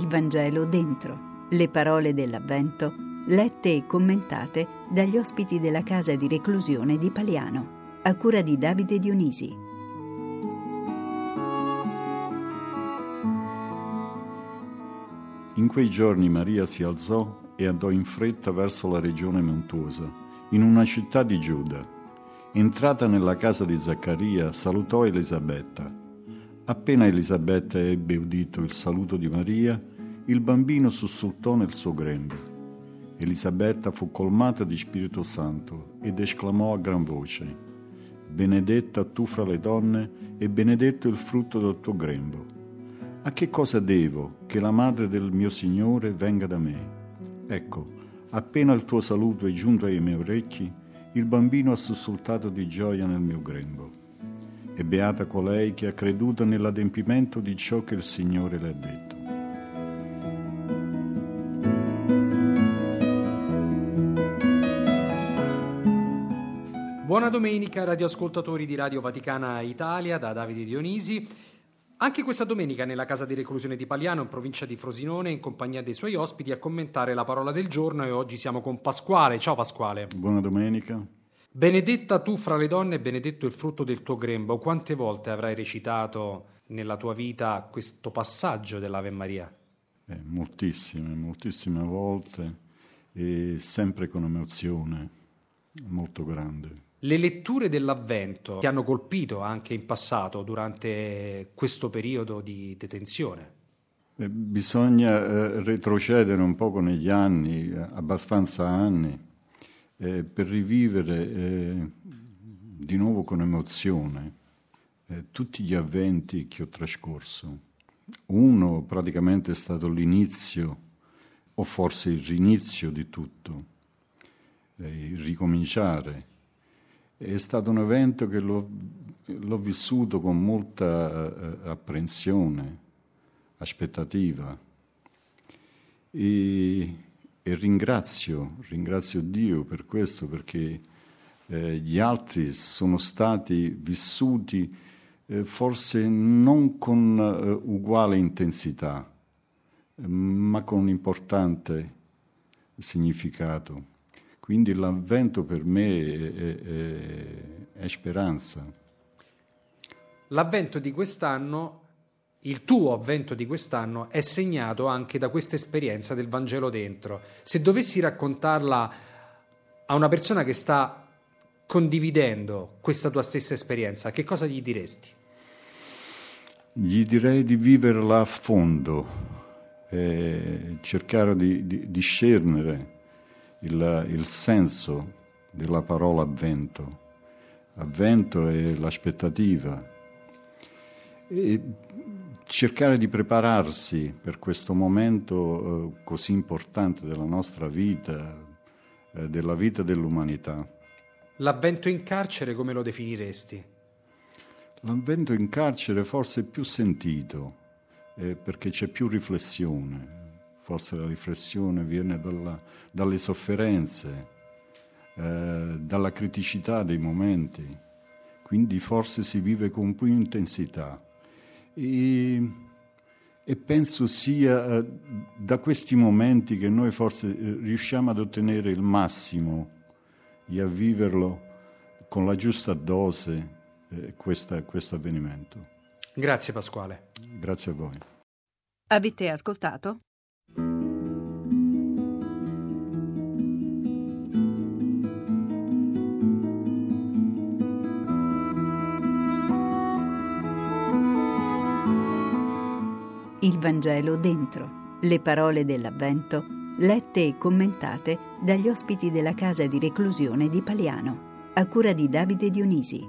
Vangelo dentro, le parole dell'Avvento, lette e commentate dagli ospiti della casa di reclusione di Paliano, a cura di Davide Dionisi. In quei giorni Maria si alzò e andò in fretta verso la regione montuosa, in una città di Giuda. Entrata nella casa di Zaccaria, salutò Elisabetta Appena Elisabetta ebbe udito il saluto di Maria, il bambino sussultò nel suo grembo. Elisabetta fu colmata di Spirito Santo ed esclamò a gran voce, Benedetta tu fra le donne e benedetto il frutto del tuo grembo. A che cosa devo che la madre del mio Signore venga da me? Ecco, appena il tuo saluto è giunto ai miei orecchi, il bambino ha sussultato di gioia nel mio grembo e beata colei che ha creduto nell'adempimento di ciò che il Signore le ha detto. Buona domenica radioascoltatori di Radio Vaticana Italia da Davide Dionisi. Anche questa domenica nella casa di reclusione di Paliano in provincia di Frosinone in compagnia dei suoi ospiti a commentare la parola del giorno e oggi siamo con Pasquale. Ciao Pasquale. Buona domenica. Benedetta tu fra le donne e benedetto il frutto del tuo grembo. Quante volte avrai recitato nella tua vita questo passaggio dell'Ave Maria? Eh, moltissime, moltissime volte e sempre con emozione molto grande. Le letture dell'Avvento ti hanno colpito anche in passato durante questo periodo di detenzione? Eh, bisogna eh, retrocedere un poco negli anni, eh, abbastanza anni eh, per rivivere eh, di nuovo con emozione eh, tutti gli avventi che ho trascorso. Uno praticamente è stato l'inizio, o forse il rinizio di tutto, eh, il ricominciare. È stato un evento che l'ho, l'ho vissuto con molta eh, apprensione, aspettativa. E e ringrazio, ringrazio Dio per questo perché eh, gli altri sono stati vissuti eh, forse non con eh, uguale intensità, ma con un importante significato. Quindi l'avvento per me è, è, è speranza. L'avvento di quest'anno il tuo avvento di quest'anno è segnato anche da questa esperienza del Vangelo dentro. Se dovessi raccontarla a una persona che sta condividendo questa tua stessa esperienza, che cosa gli diresti? Gli direi di viverla a fondo, eh, cercare di, di discernere il, il senso della parola avvento. Avvento è l'aspettativa. E cercare di prepararsi per questo momento eh, così importante della nostra vita, eh, della vita dell'umanità. L'avvento in carcere come lo definiresti? L'avvento in carcere forse è più sentito, eh, perché c'è più riflessione. Forse la riflessione viene dalla, dalle sofferenze, eh, dalla criticità dei momenti, quindi forse si vive con più intensità. E, e penso sia eh, da questi momenti che noi forse eh, riusciamo ad ottenere il massimo e a viverlo con la giusta dose eh, questo avvenimento. Grazie Pasquale. Grazie a voi. Avete ascoltato? Il Vangelo dentro, le parole dell'Avvento, lette e commentate dagli ospiti della casa di reclusione di Paliano, a cura di Davide Dionisi.